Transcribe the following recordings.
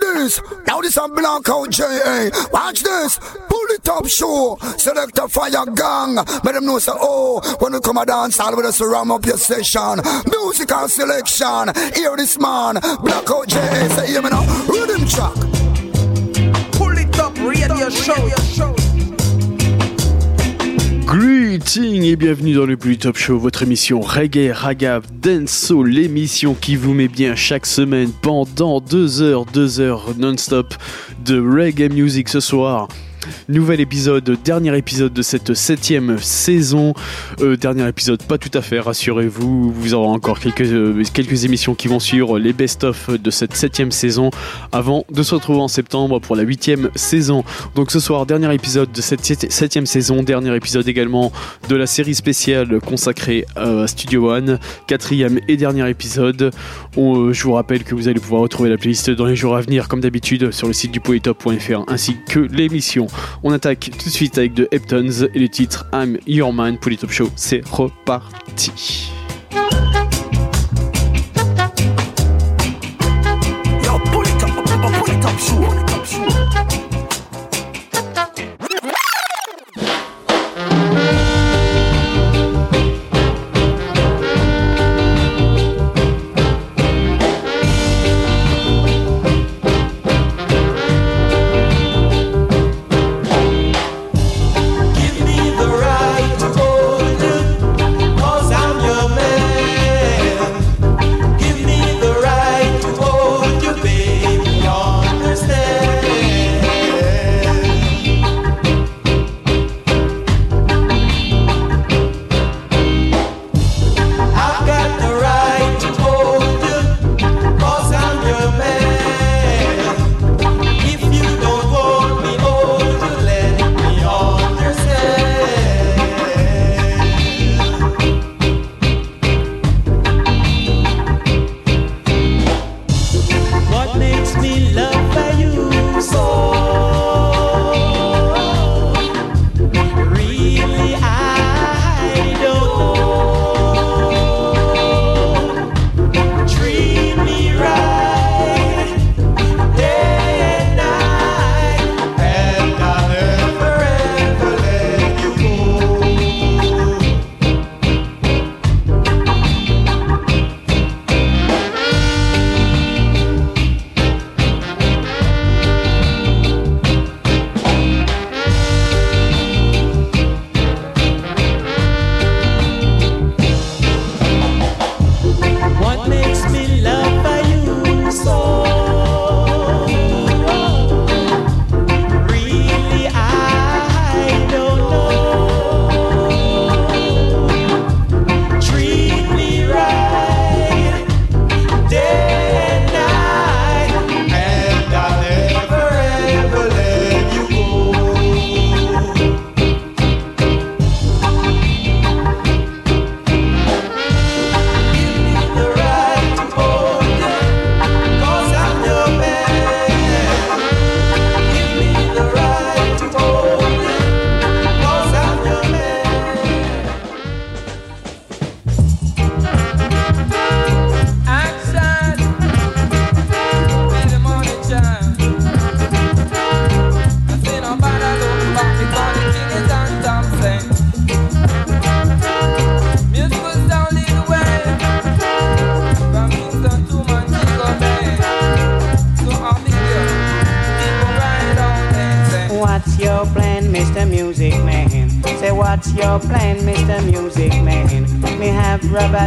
this. Now this a Blackout J.A. Watch this. Pull it up show. Select a fire gang. Let them know say, oh, when we come a dance, all with us ram up your session. Musical selection. Hear this man. Blackout J.A. Say, hear me now. Rhythm track. Pull it up, radio show. Greeting et bienvenue dans le Plus Top Show, votre émission Reggae, Raga, Dancehall, l'émission qui vous met bien chaque semaine pendant deux heures, deux heures non-stop de reggae music ce soir. Nouvel épisode, dernier épisode de cette septième saison. Euh, dernier épisode, pas tout à fait, rassurez-vous. Vous aurez encore quelques, euh, quelques émissions qui vont suivre les best-of de cette septième saison avant de se retrouver en septembre pour la huitième saison. Donc ce soir, dernier épisode de cette septième saison, dernier épisode également de la série spéciale consacrée euh, à Studio One, quatrième et dernier épisode. je vous rappelle que vous allez pouvoir retrouver la playlist dans les jours à venir, comme d'habitude, sur le site du poetop.fr ainsi que l'émission. On attaque tout de suite avec de Heptons et le titre I'm Your Man pour les Top Show. C'est reparti.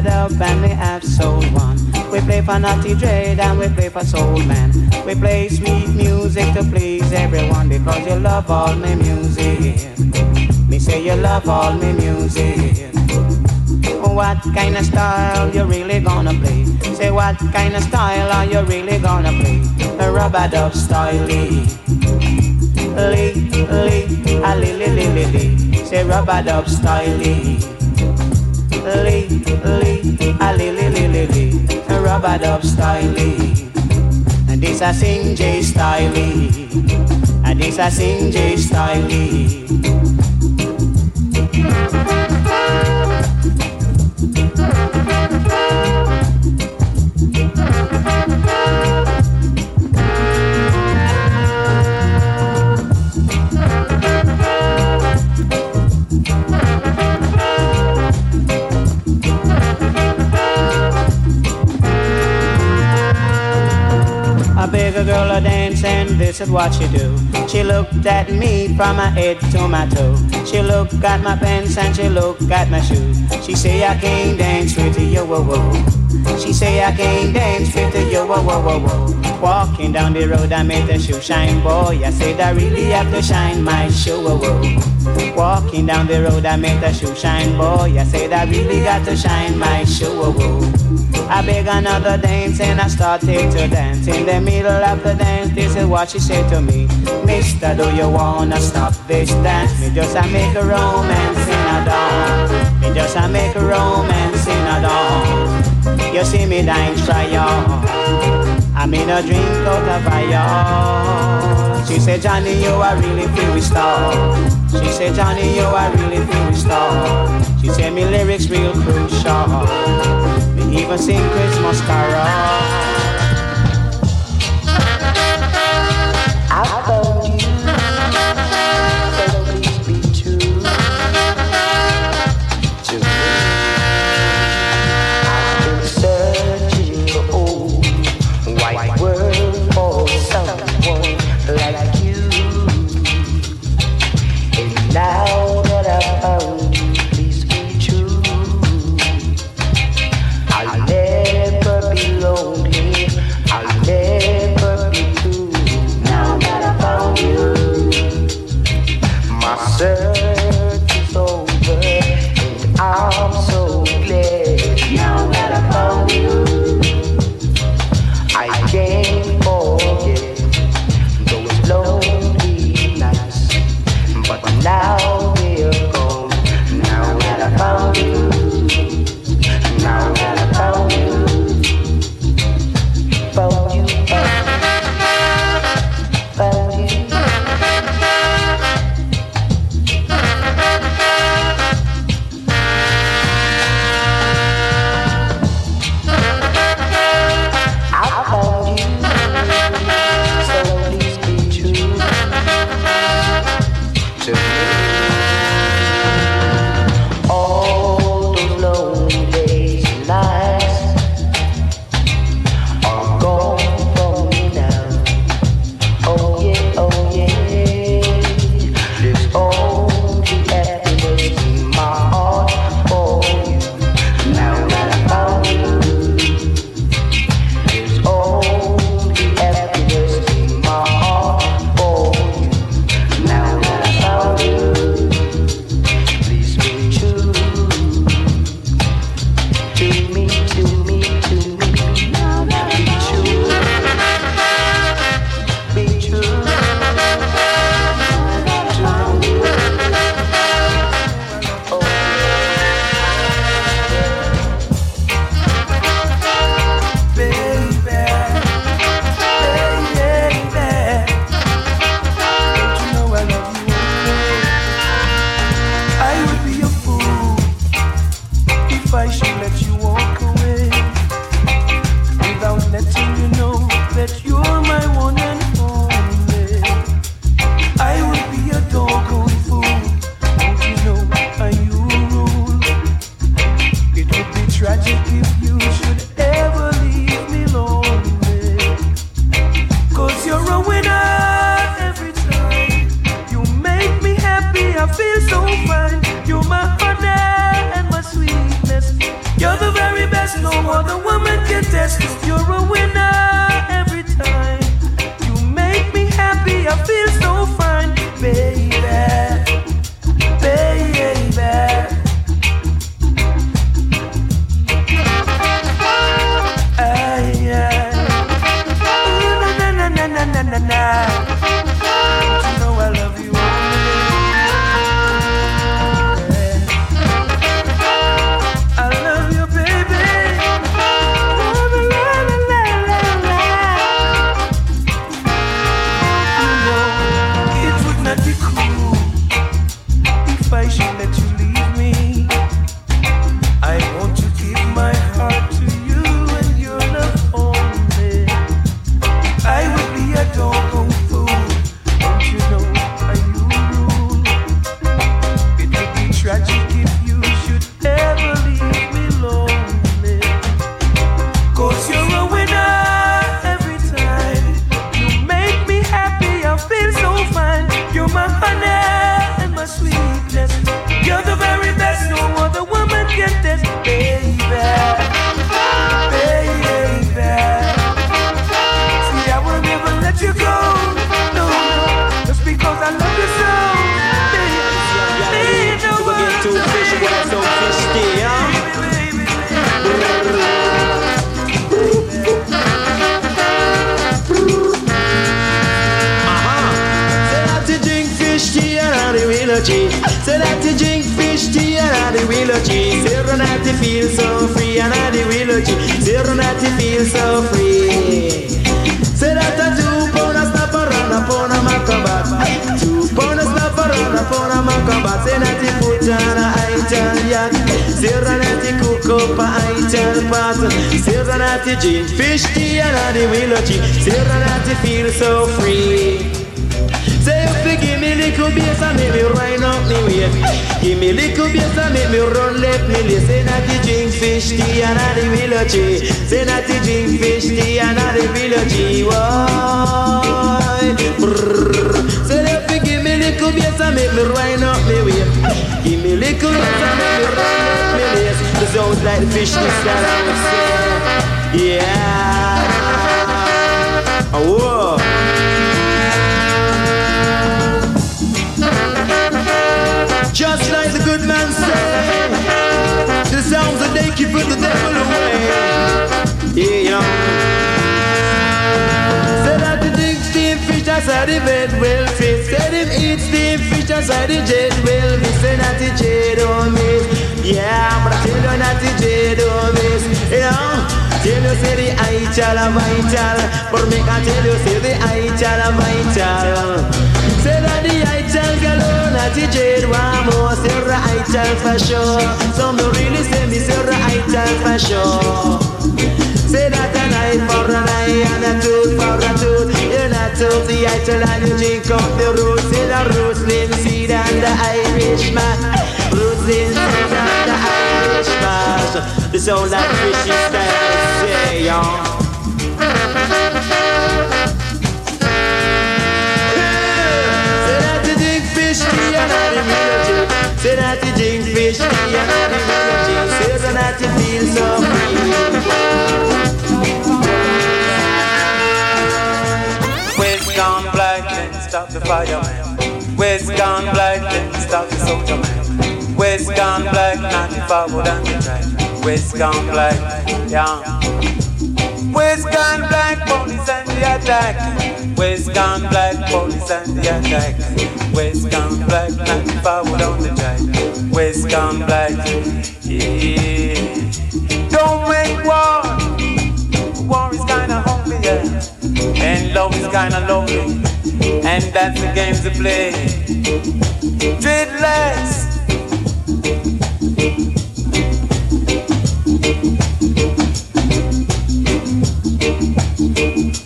Dub and me have soul one. We play for Naughty Dread and we play for Soul Man. We play sweet music to please everyone because you love all me music. Me say you love all me music. What kind of style. You really gonna play? Say what kind of style are you really gonna play? A rubber dub style. Lee, Lee, a Lee, Lee, Lee, Lee, Lee. Say rubber dub style. Lee, Lee, a Lee, Lee, Lee, Lee, Lee. Rubber dub style. And this a sing J style. And this a sing J style. And this is what she do. She looked at me from my head to my toe. She looked at my pants and she looked at my shoes. She say I can't dance with you, whoa whoa. She say I can't dance with you, whoa whoa whoa whoa. Walking down the road I made the shoe shine, boy. I said I really have to shine my shoe, whoa whoa. Walking down the road I made the shoe shine, boy. I said I really got to shine my shoe, whoa whoa. I beg another dance and I started to dance in the middle of the dance, this is what she said to me. Mister, do you wanna stop this dance? Me just a make a romance in a dawn. Me just a make a romance in a dawn. You see me dance try on. I'm in a drink out of fire. She said, Johnny, you are really feel we star. She said, Johnny, you are really feel we star. She said, me lyrics real crucial. Even sing Christmas carol. Village Say if you give me little bass and make me wind up me waist Give me little bass and make me run left me list The sounds like the fish that I would say Yeah Whoa Just like the good man said, the sounds that they keep put the devil away. Fish the bed will fit. Said him eat steam fish outside the jet will miss. Say that the jet don't miss. Yeah, but I tell you not the jet don't miss. You know. Tell you say the vital, vital But me can tell you say the vital, vital Say that the vital galore oh, Not the jade one more Say the vital for sure Some don't really say me say the vital for sure Say that an eye for an eye and a tooth for a tooth the you drink up the roots Say the roots, linseed and the Irishman Roots, linseed and the Irishman This all like fishy style say, y'all. Say that you drink fish tea and not the that the real Say that you feel so free stop the fireman. Where's gone black, then stop the soldier man. Where's gone black, not the forward and the drive. Where's gone black, yeah. Where's gone black, police and the attack. Where's gone black, police and the attack. Where's gone black, not the forward on the drive. Where's gone black, yeah. Don't make war. War is kinda homely, yeah. And love is kinda lonely. And that's the game to play. Dreadlocks.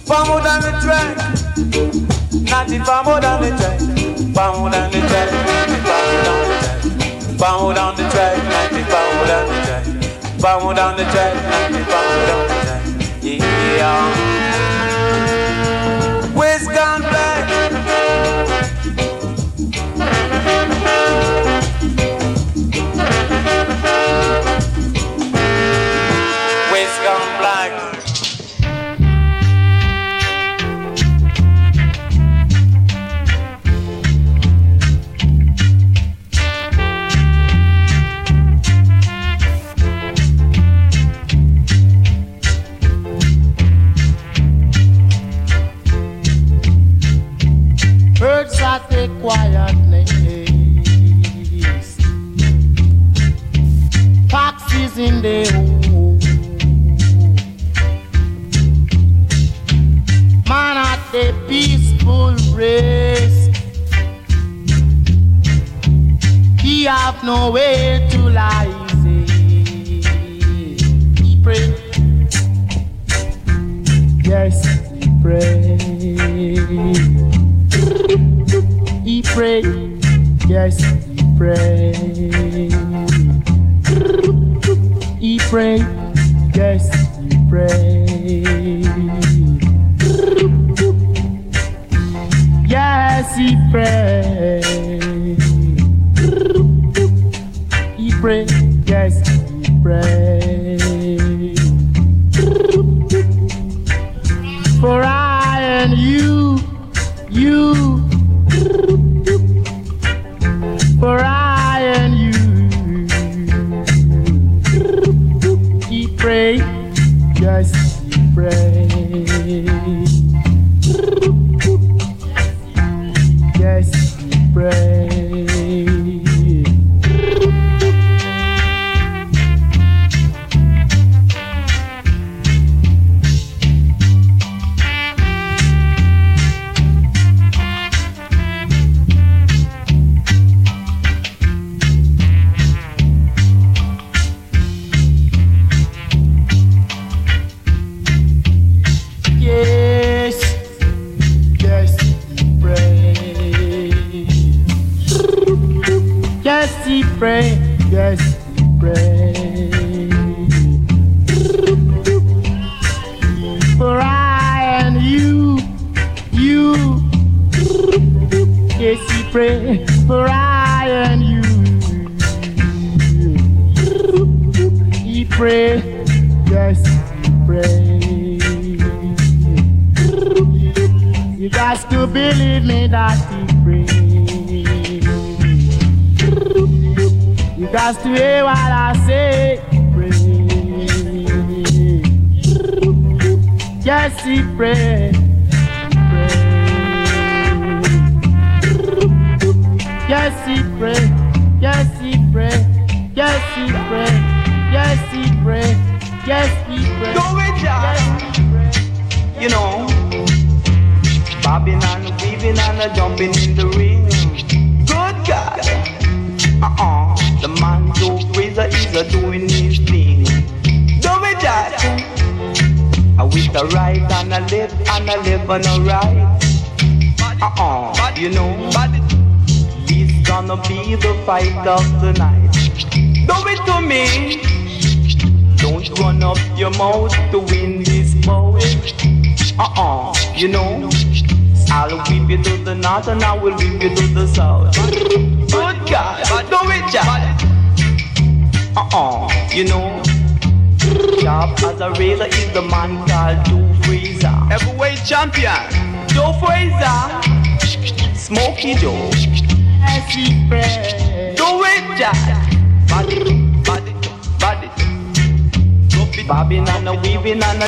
Farmer down the track. Not the track. Farmer down the track. Farmer down the track. Farmer down the track. Not the farmer down the track. Farmer down the track. Not the farmer down the track. Yeah. Um. Pray. He pray,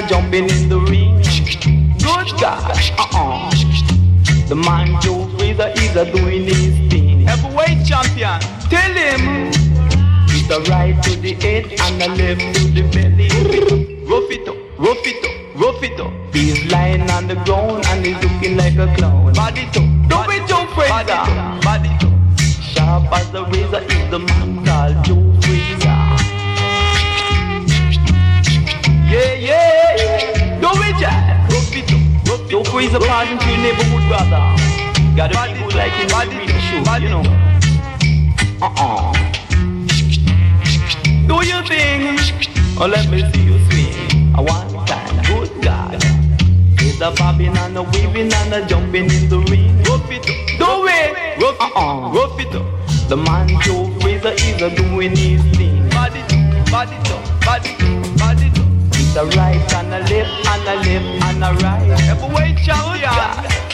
jumping. body down, body body down. The right and the left and the left and the right. Every way champion.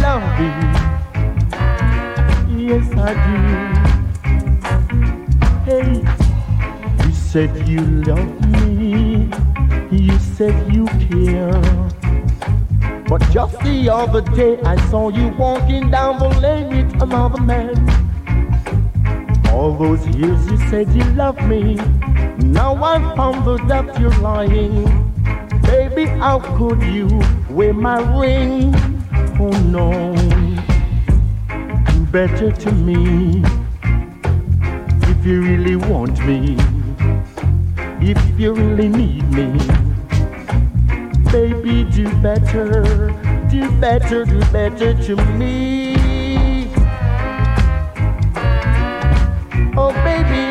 love you. Yes, I do. Hey, you said you love me. You said you care. But just the other day I saw you walking down the lane with another man. All those years you said you loved me. Now I found out that you're lying. Baby, how could you wear my ring? oh no, better to me if you really want me, if you really need me. Baby, do better, do better, do better to me. Oh, baby,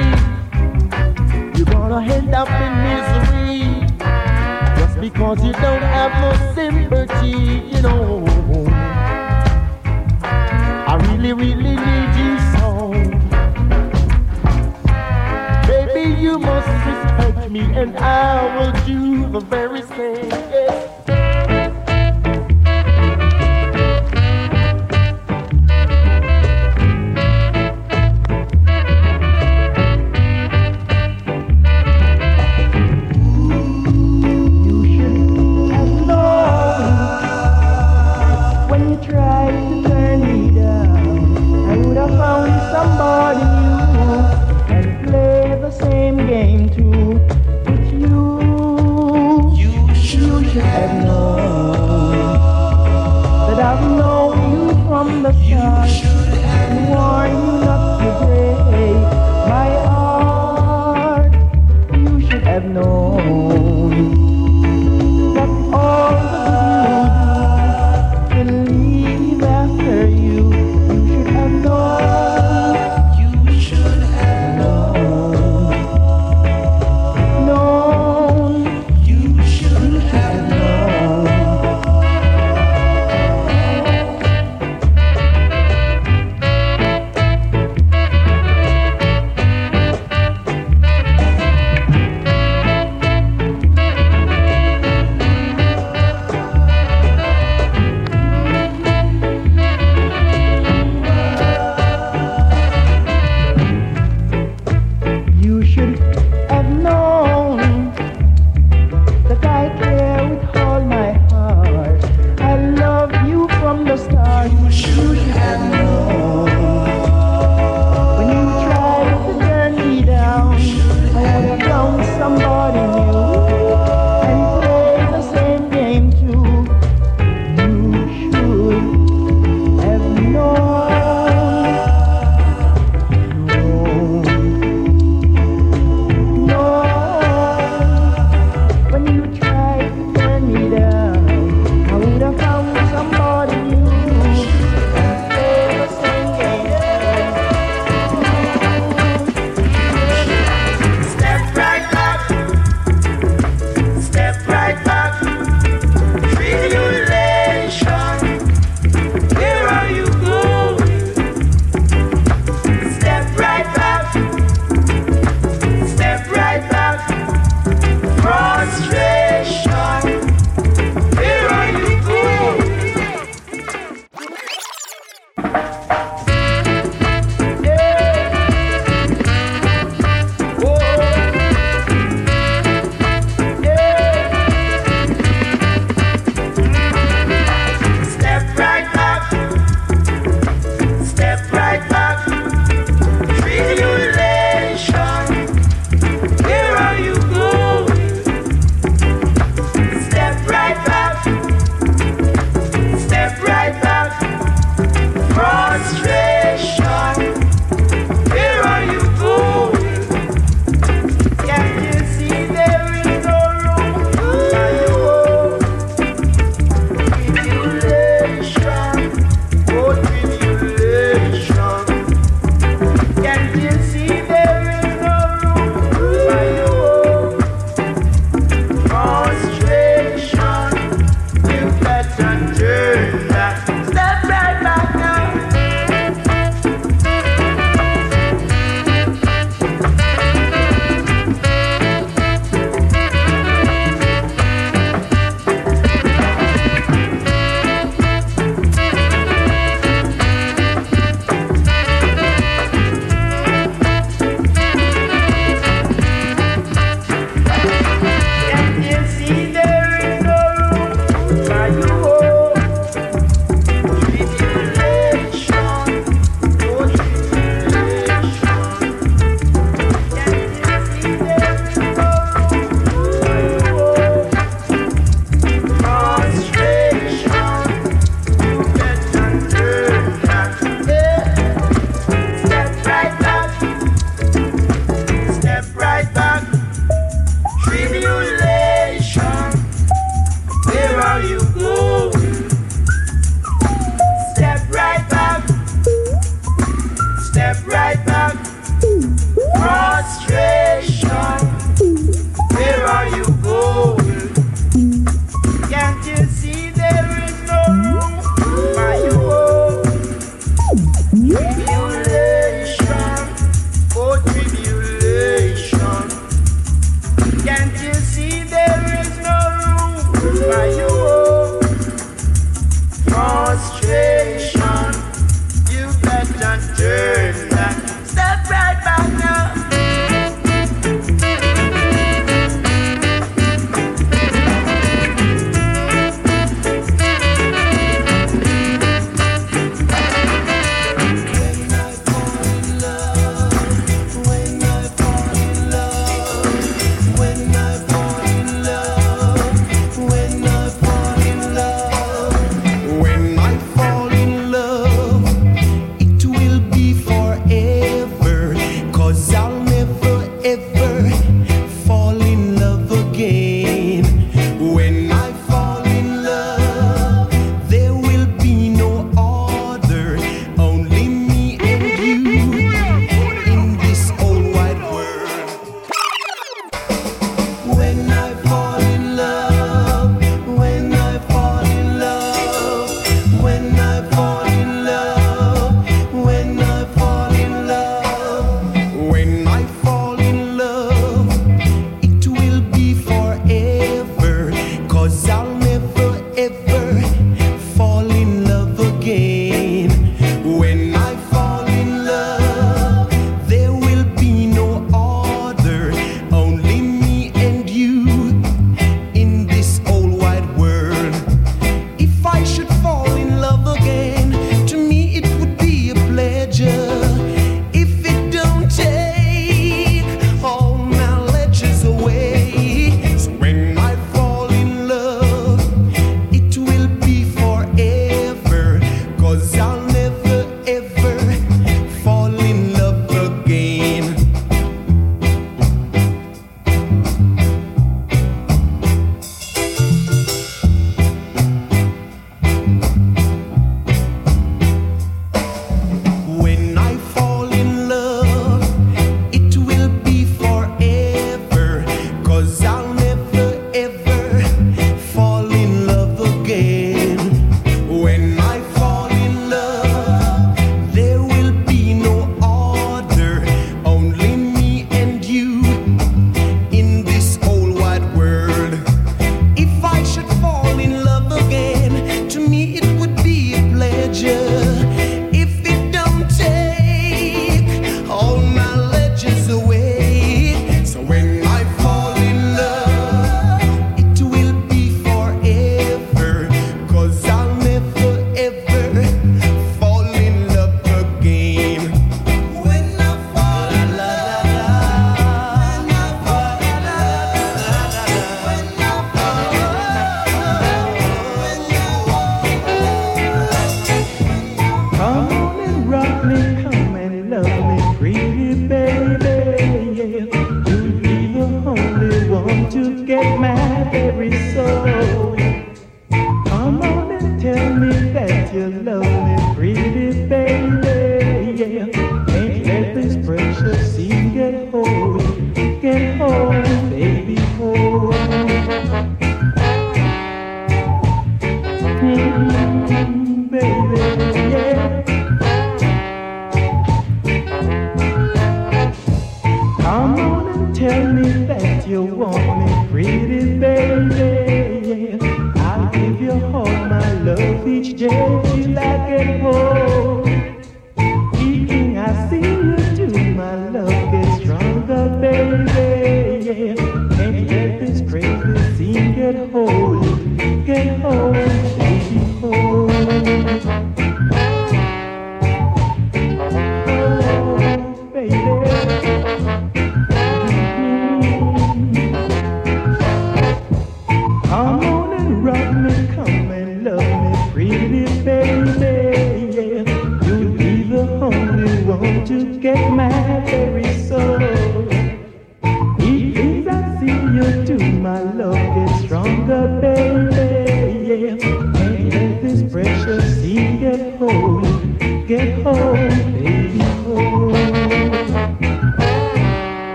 you're gonna end up in misery just because you don't have no sympathy, you know really, really need you so. Baby, you must respect me, and I will do the very same. Yeah.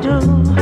Shooby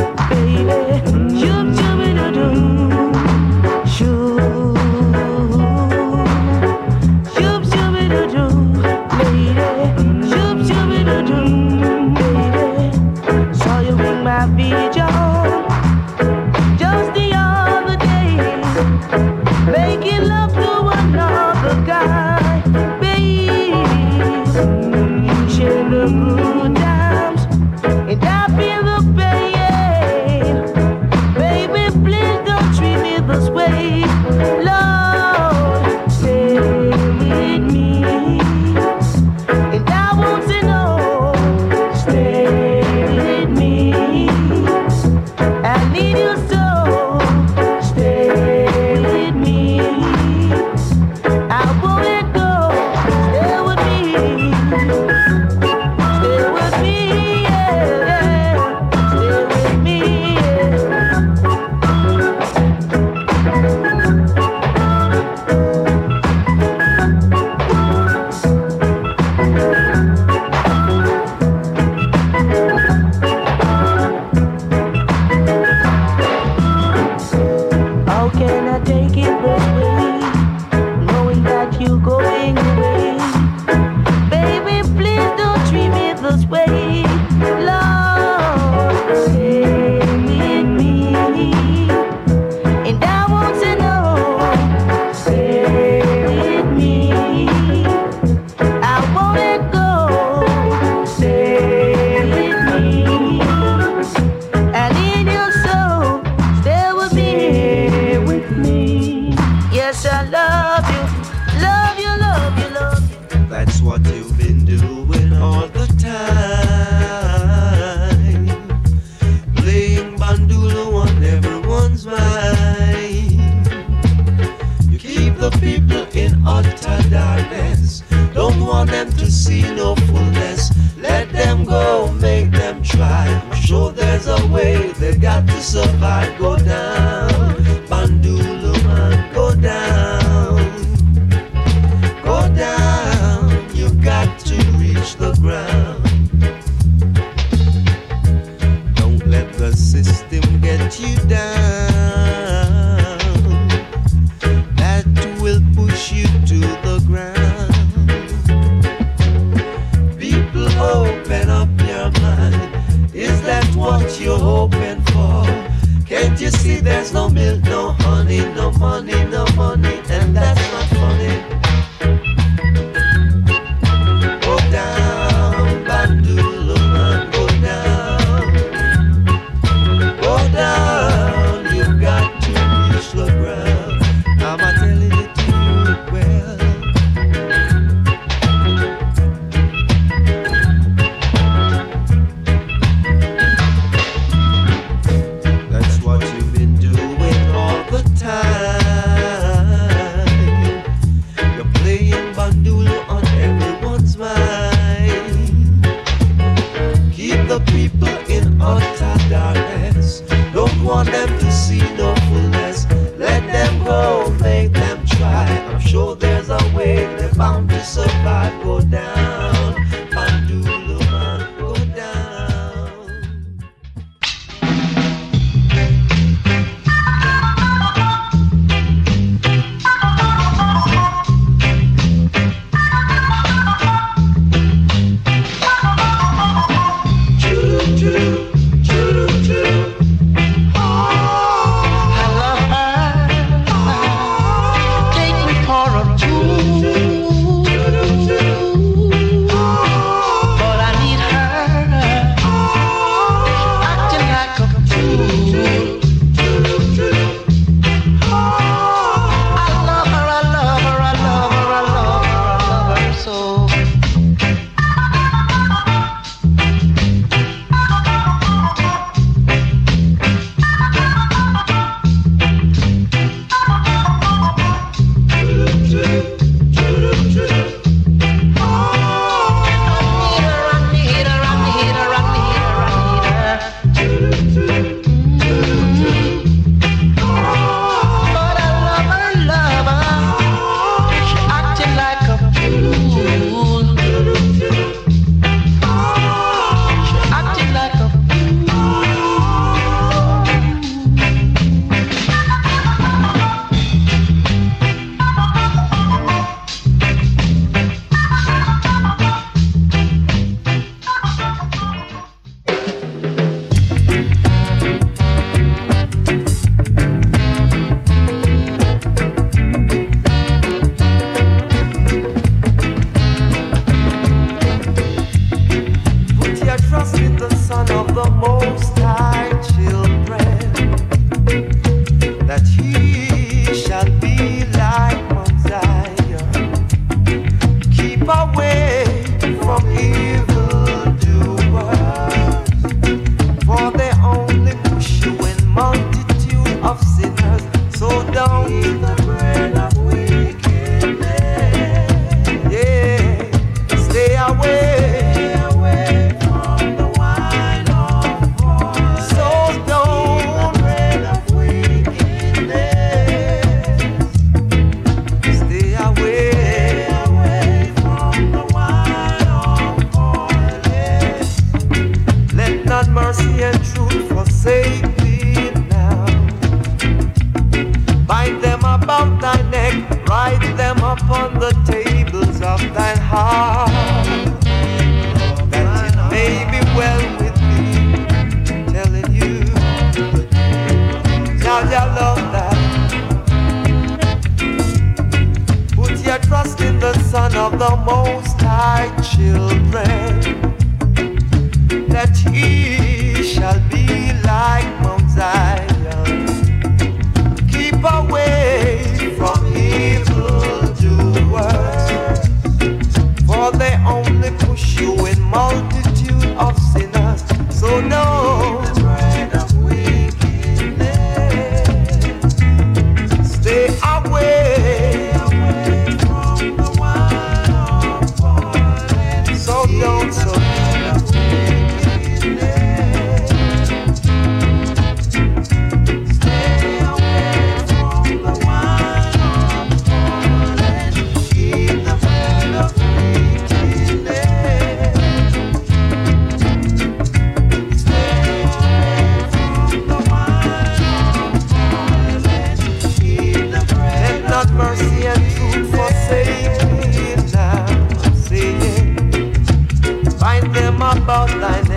about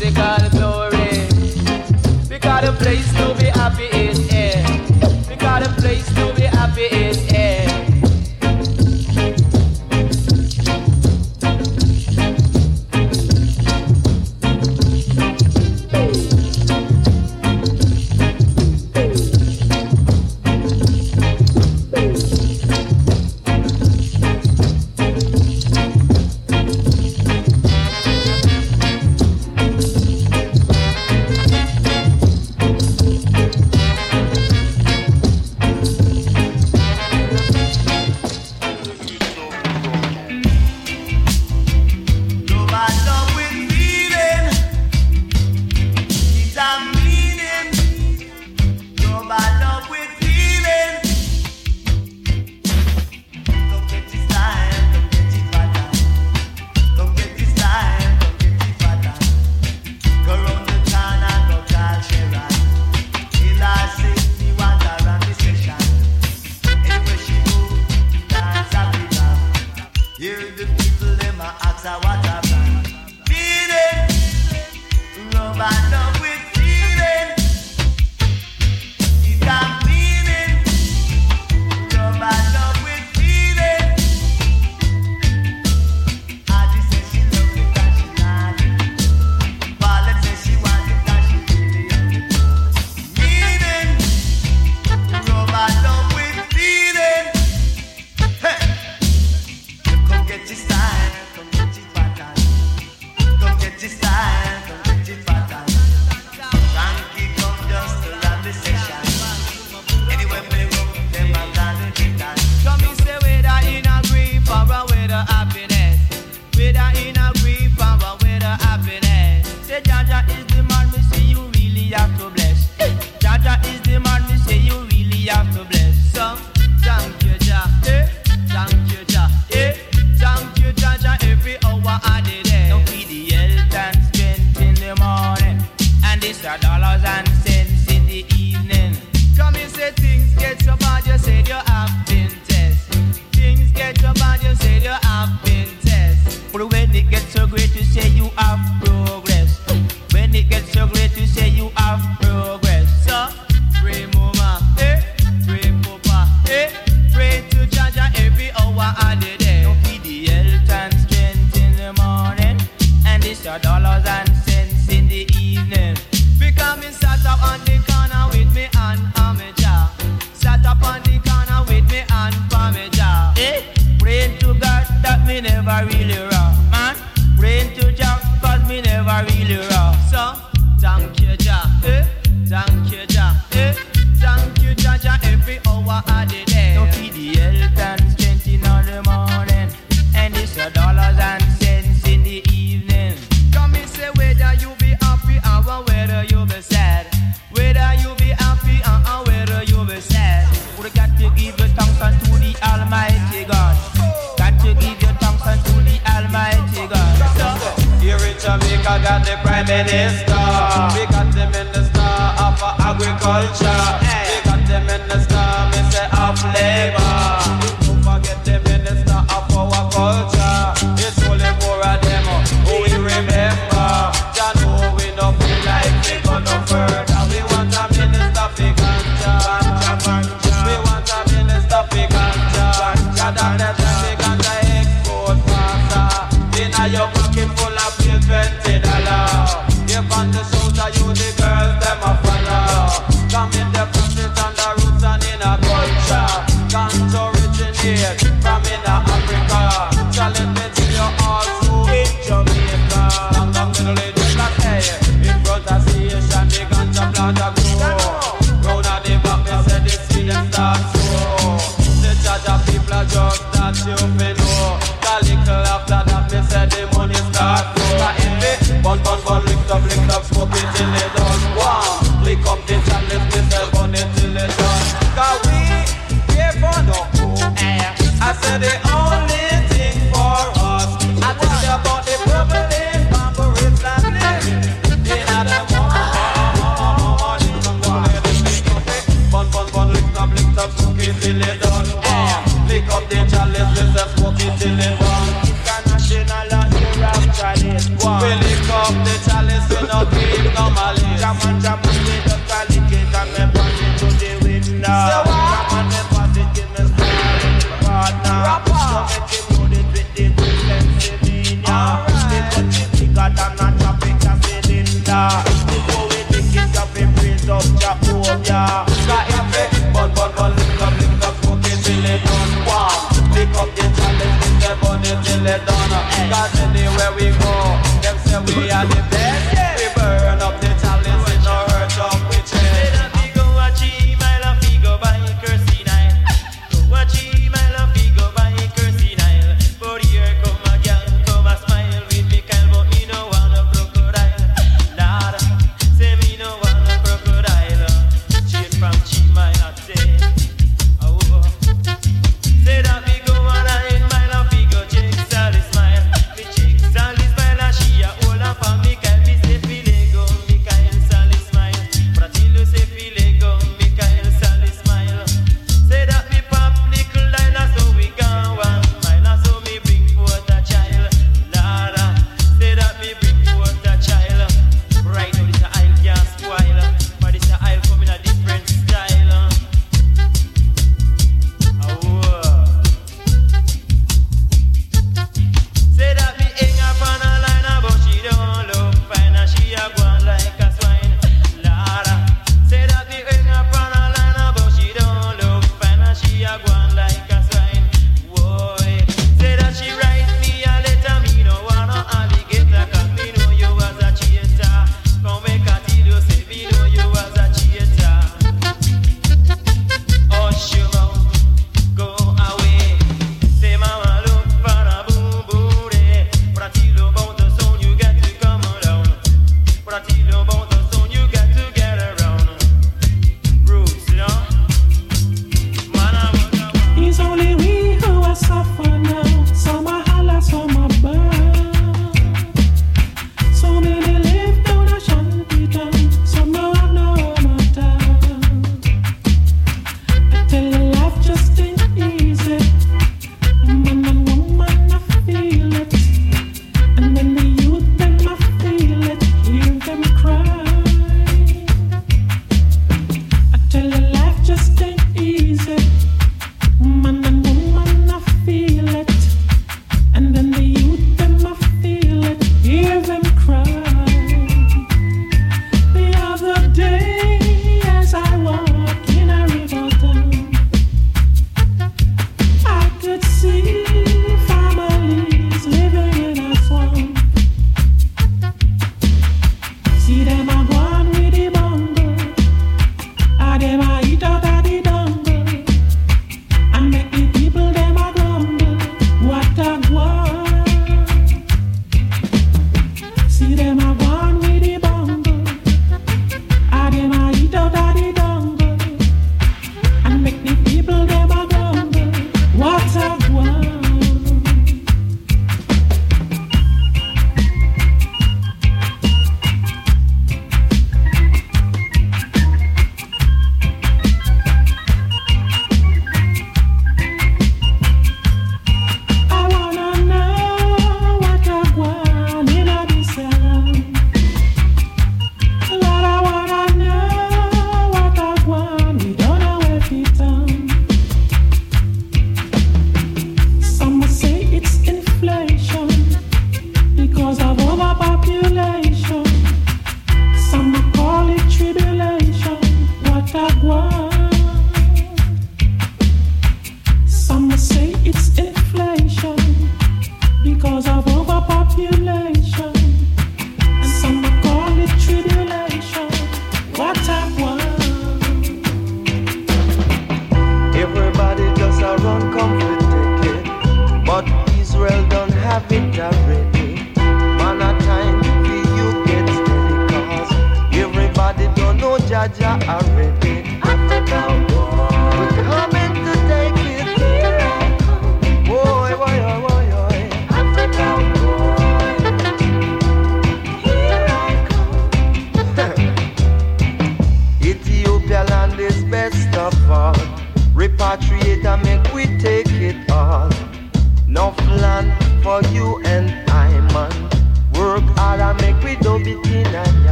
music all glory. got the place to be happy in.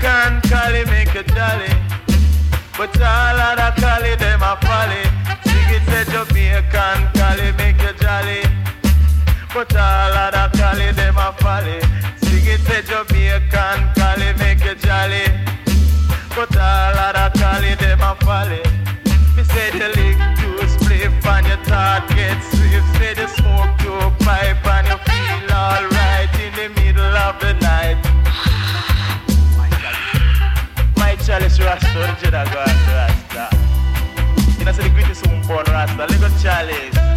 Make a jolly. But all other collie, them a folly. Sing it, say Jamaican collie make a jolly. But all other collie, them a folly. Sing it, say Jamaican collie make a jolly. But all other collie, them a folly. Rasta, go on to Rasta. You know, say the greatest one born Rasta. Little Charlie.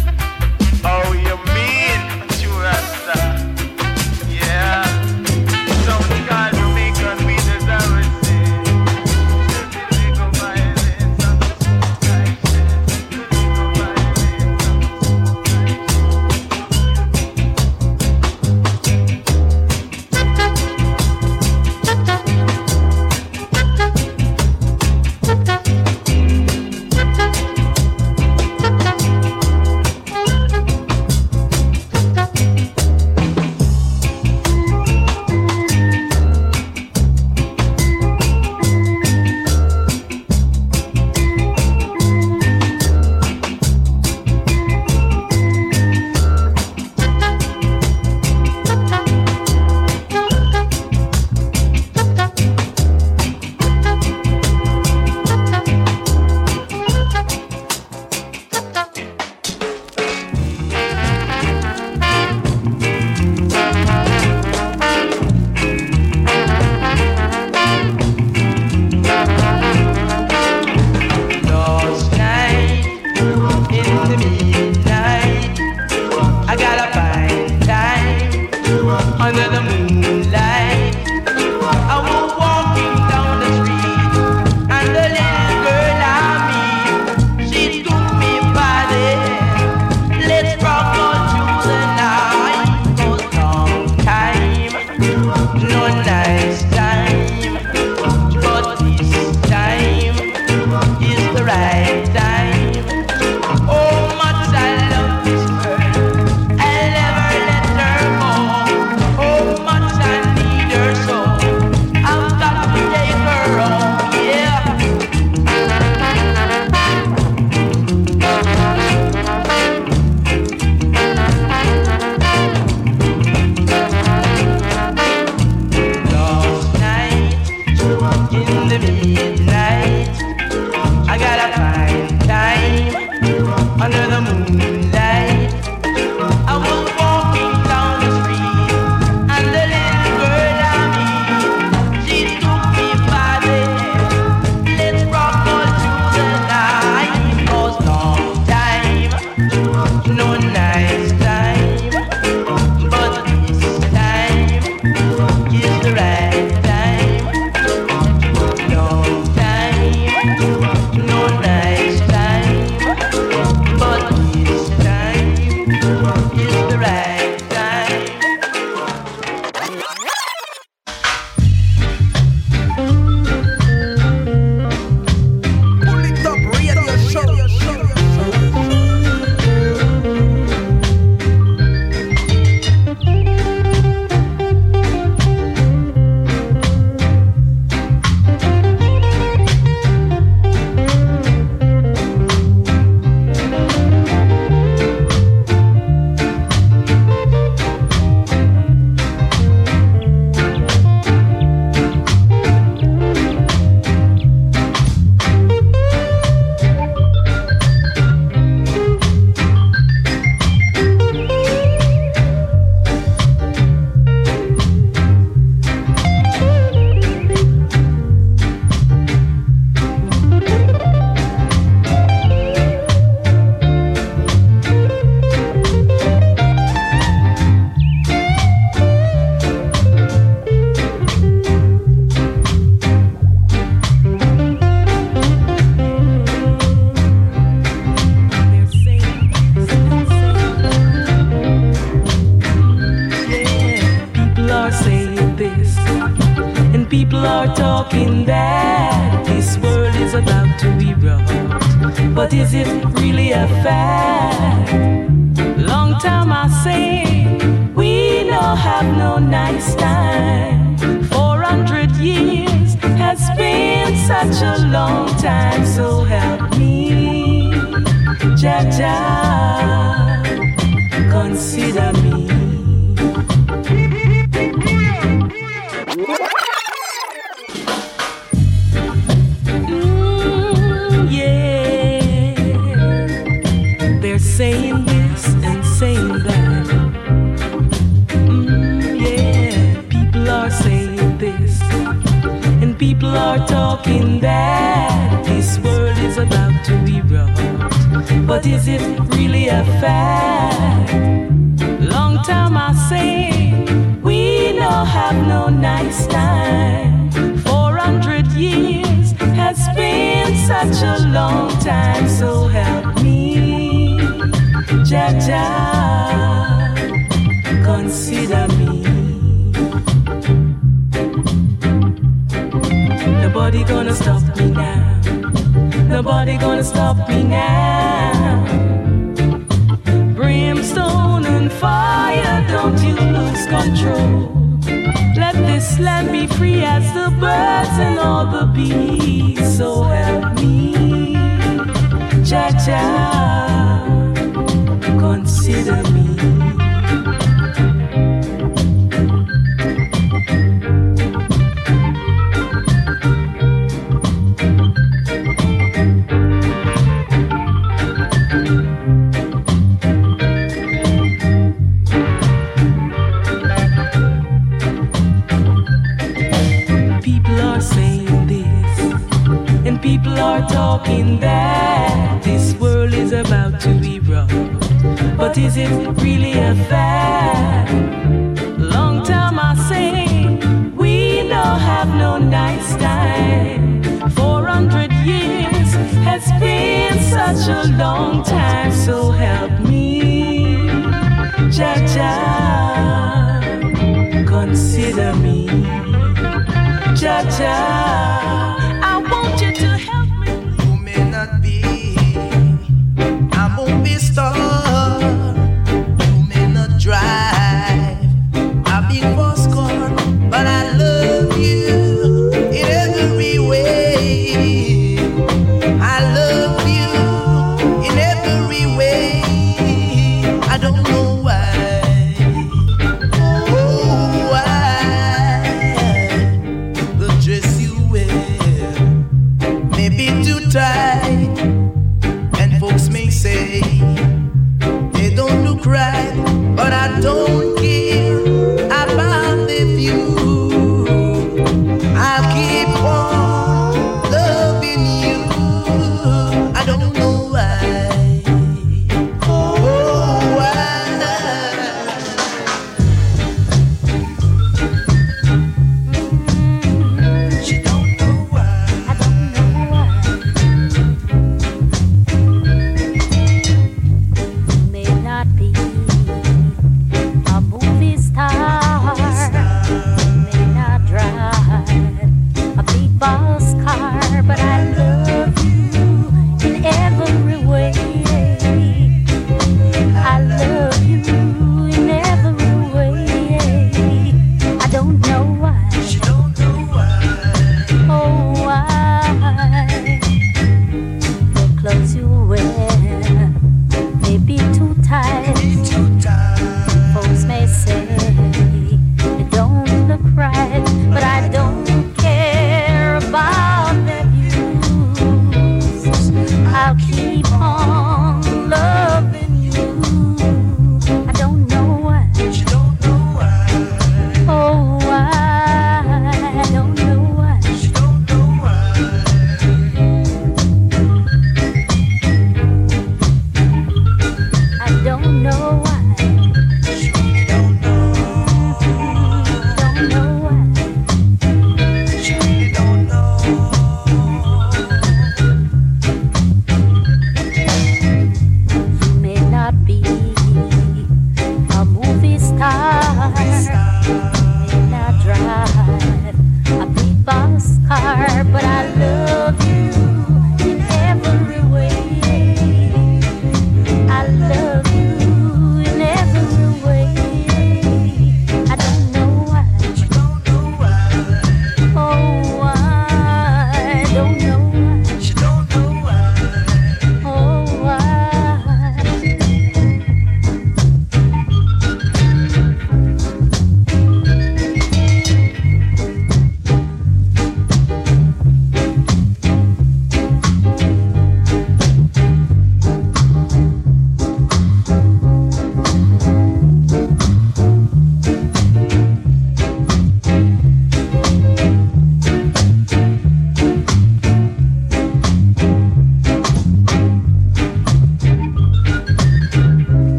Jah Jah, consider me. Jah Jah, I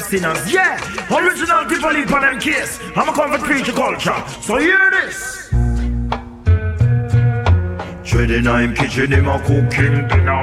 in sinners. Yeah, original people live on case. I'm a comfort preacher culture. So hear this. Treading I'm kitchen him a cooking dinner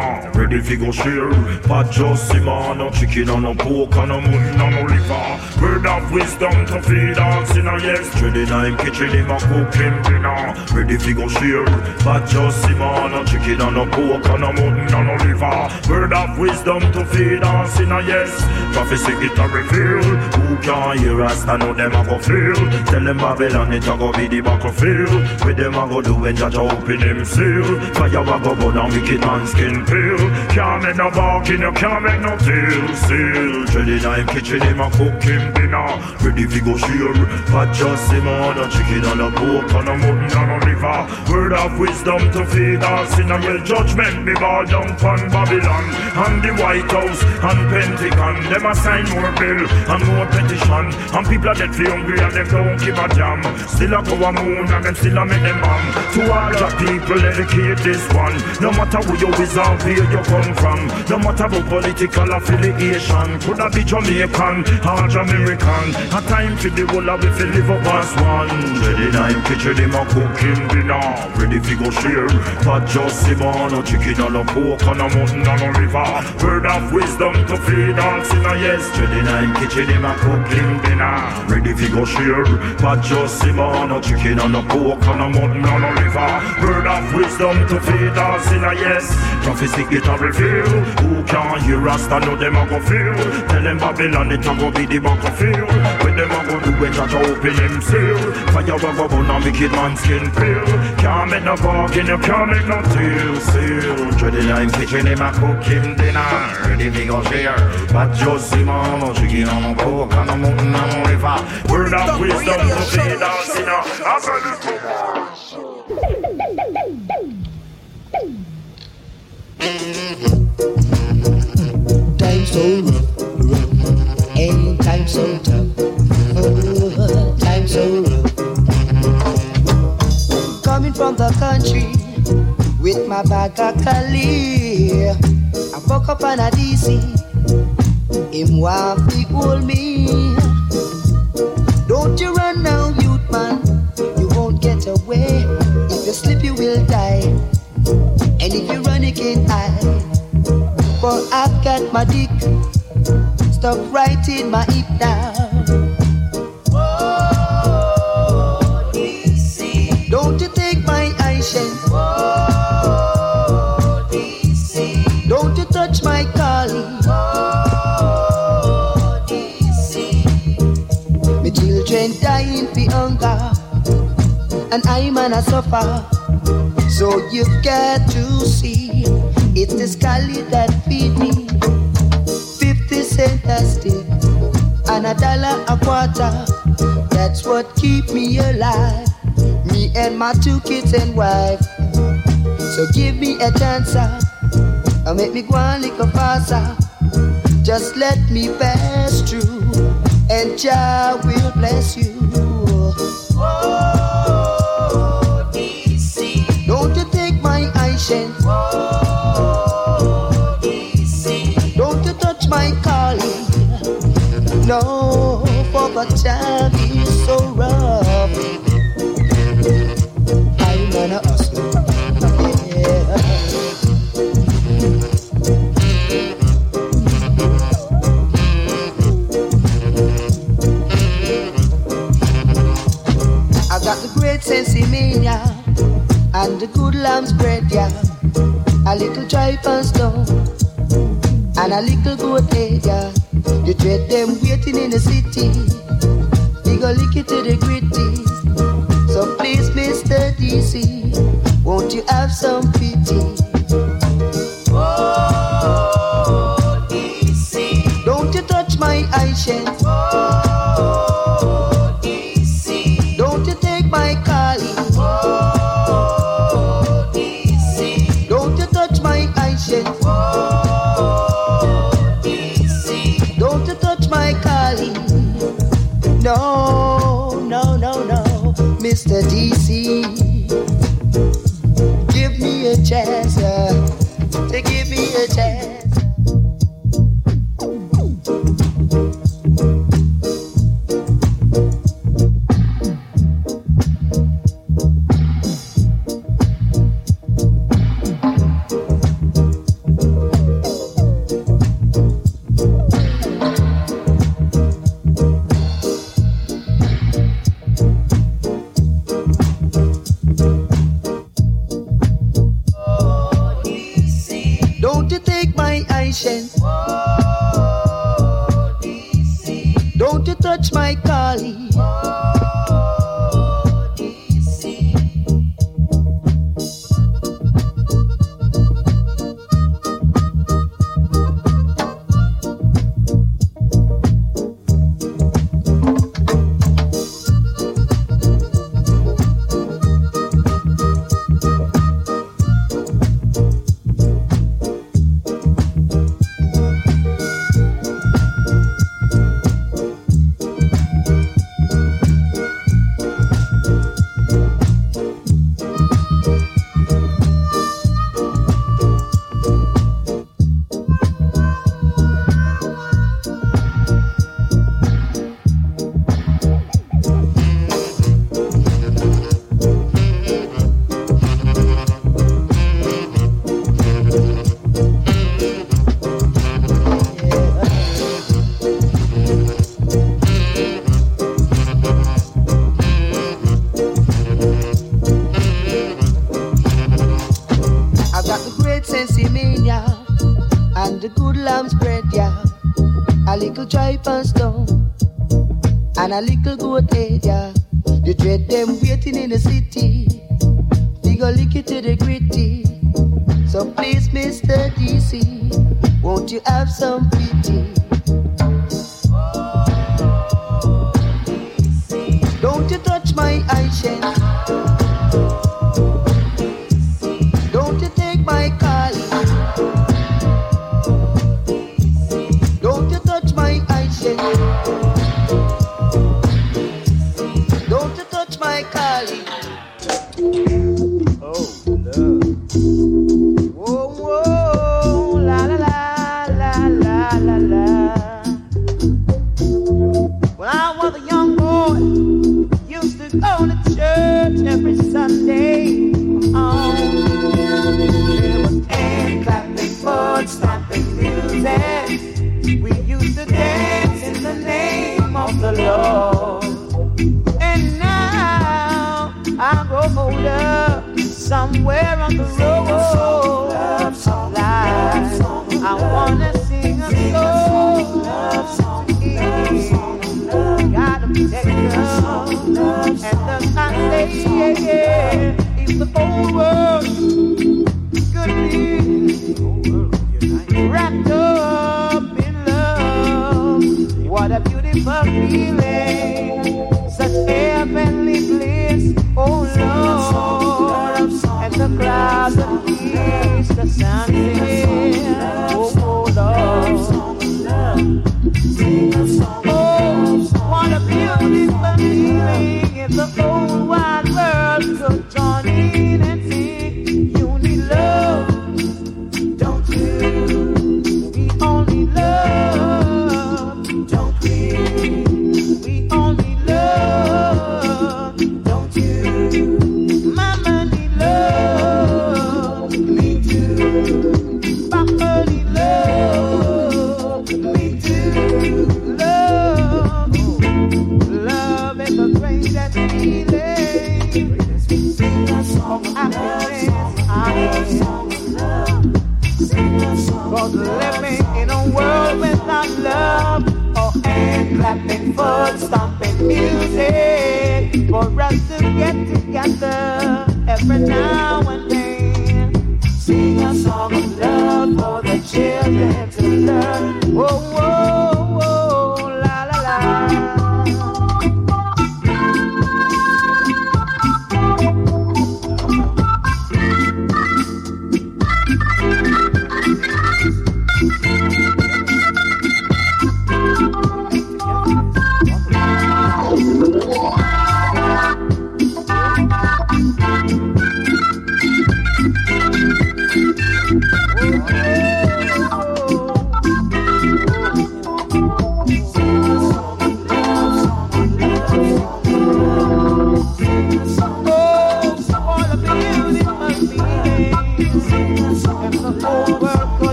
Ready fi go share But just him on no chicken and no pork and no mutton and no liver Word of wisdom to feed all sinner yes. Treading I'm kitchen him a cooking dinner. Ready fi go share But just him on no chicken and no pork and no mutton and no liver Word of wisdom to feed all sinner yes. Prophecy it a reveal. Who can hear us I know them a go feel? Tell them Babylon it a go be the battlefield. With them a go do when Jah open him seal. Fire a go burn and wicked man skin peel Can't make no barking, you can't make no deal Still, Jelly knife kitchen him a cook him dinner Ready fi go share But just him on a chicken and a pork and a mutton and a liver. Word of wisdom to feed all sinner Well judgment. Me ball down from Babylon And the White House and Pentagon. Them a sign more bill and more petition. And people are dead fi hungry and them don't give a damn. Still a a moon and them still a make them bomb To all the people dedicate this one. No matter who you is or where you come from. No matter what political affiliation Could I be Jamaican or Jamaican. A time for the whole of if you live up as one. Ready time kitchen him a cooking dinner. Ready fi go share But just him on a chicken and a pork and a mutton and a liver Word of wisdom to feed all sinner yes. Ready time kitchen him a cooking dinner. Ready fi go share But just him on a chicken and a pork and a mutton and a liver Word of wisdom to feed all sinner yes. Prophecy it a reveal. Who can hear us? I know them a go feel. Tell them Babylon it a go be the battlefield When them a go do it Jah Jah open him seal. Fire a go burn and wicked man skin peel. Can't make no bargain you can't make no deal Seal. Dreading I'm kitchen him a cook him dinner. Ready to go share. But just him on no chicken on no pork and no mutton and no liver Word of wisdom to feed all sinner I said this Time so rough, and so tough. So rough, from the country with my bag of Cali. I woke up on a DC. Him want to hold me. Don't you run now, youth man. You won't get away. If you slip, you will die. And if you run, can't hide. For I've got my dick stuck right in my hip now. Don't you take my eyeshine. Don't you touch my calling. My children dying for hunger, and I'm on a suffer. So you've got to see, it's the scully that feed me. Fifty cent a stick, and a dollar a quarter. That's what keep me alive. Me and my two kids and wife. So give me a chance, uh, make me go on little faster. Just let me pass through, and Jah will bless you. Don't No, for the time is so rough. I'm gonna hustle. Yeah. I got the great sense yeah, and the good lamb's bread, yeah. A little tripe and stone, and a little goat dread them waiting in the city. We go lick it to the gritty. So please, Mr. DC, won't you have some pity? Oh, DC. Don't you touch my eyeshine.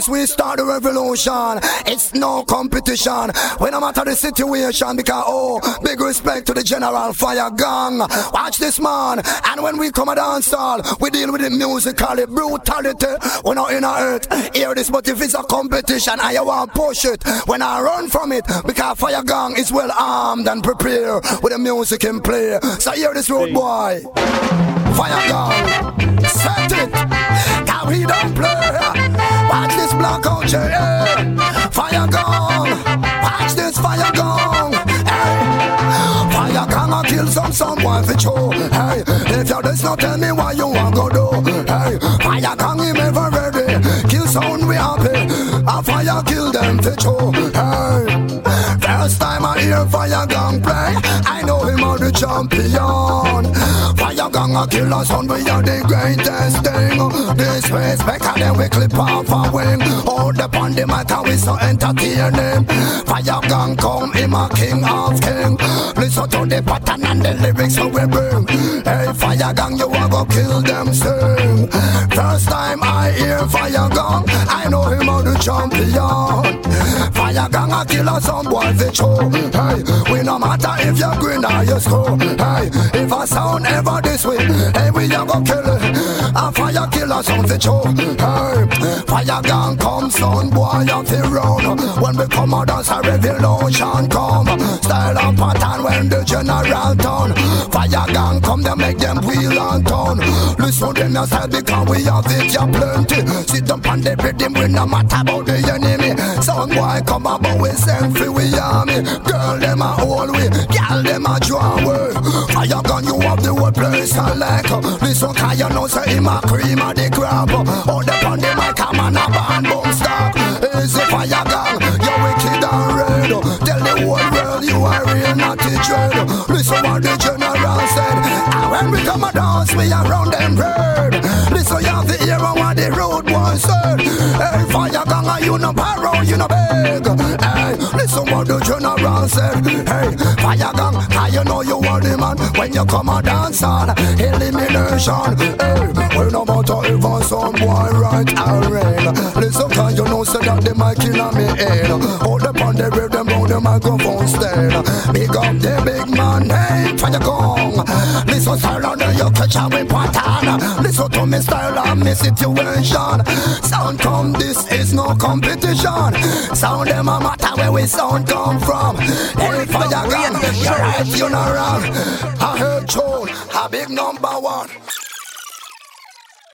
This. We start the revolution. It's no competition. We no matter the situation because oh, big respect to the general fire gang. Watch this man. And when we come a dance hall, we deal with it musically, brutality. We're not in a earth. Hear this, but if it's a competition, I want push it. When I run from it, because fire gang is well armed and prepared with the music in play. So hear this road boy. Fire gang. Set it. Now he. Watch this eh, blackout eh. Fire gang. Watch this fire gang. Hey. Eh. Fire gang a kill some someone for sure. Hey, if you just not tell me why you want go do. Hey, fire gang him ever ready. Kill someone we happy. A fire kill them for sure. Hey. First time I hear Fire Gang play, I know him as the champion. Fire Gang a killer son, we are the greatest thing. This back and then we clip off a wing. On the and we so entertaining. Fire Gang come, him a king of king. Listen to the pattern and the lyrics so we bring. Hey, Fire Gang, you a go kill them sing. First time I hear Fire Gang, I know him as the champion. Fire Gang a killer son, boy for show. Hey, we no matter if you're green or you school. Hey, if a sound ever this way, hey, we a go kill it. A fire killer sound for show. Hey, fire gang come, son, boy, you feel run. When we come out, dance a revolution come. Style and pattern when the general turn. Fire gang come, they make them wheel and turn. Listen them yourself because we have it, you plenty. Sit down on the rhythm, we no matter about the enemy. Sound boy come about we send free we army. Girl them a hold we, girl them a draw away. Fire gun you have the whole place I like. Listen cause you know say him a cream of the crap. All the on the mic a man a band boom stop. Easy fire gang, you wicked and red. Tell the whole world you are real naughty dread. Listen what the general said. And when we come a dance we around them bird. Listen you have to hear what the road boy said. Hey fire gang you no borrow, you no beg. Hey, listen what the general said. Hey, fire gang, how you know you are the man when you come a dance on elimination. Hey, we no matter if I'm some boy right or rain. Listen, can you know say that the mic in me head. Hold up on the rhythm on the microphone stand. Big up the big man, hey, fire gang. Listen, style on the you catch a with pattern. Listen to me style and me situation. Sound come, this is no competition. Sound them a matter where we sound come from. Hey, fire gang, you're right, you're not wrong. I heard tone, a big number one.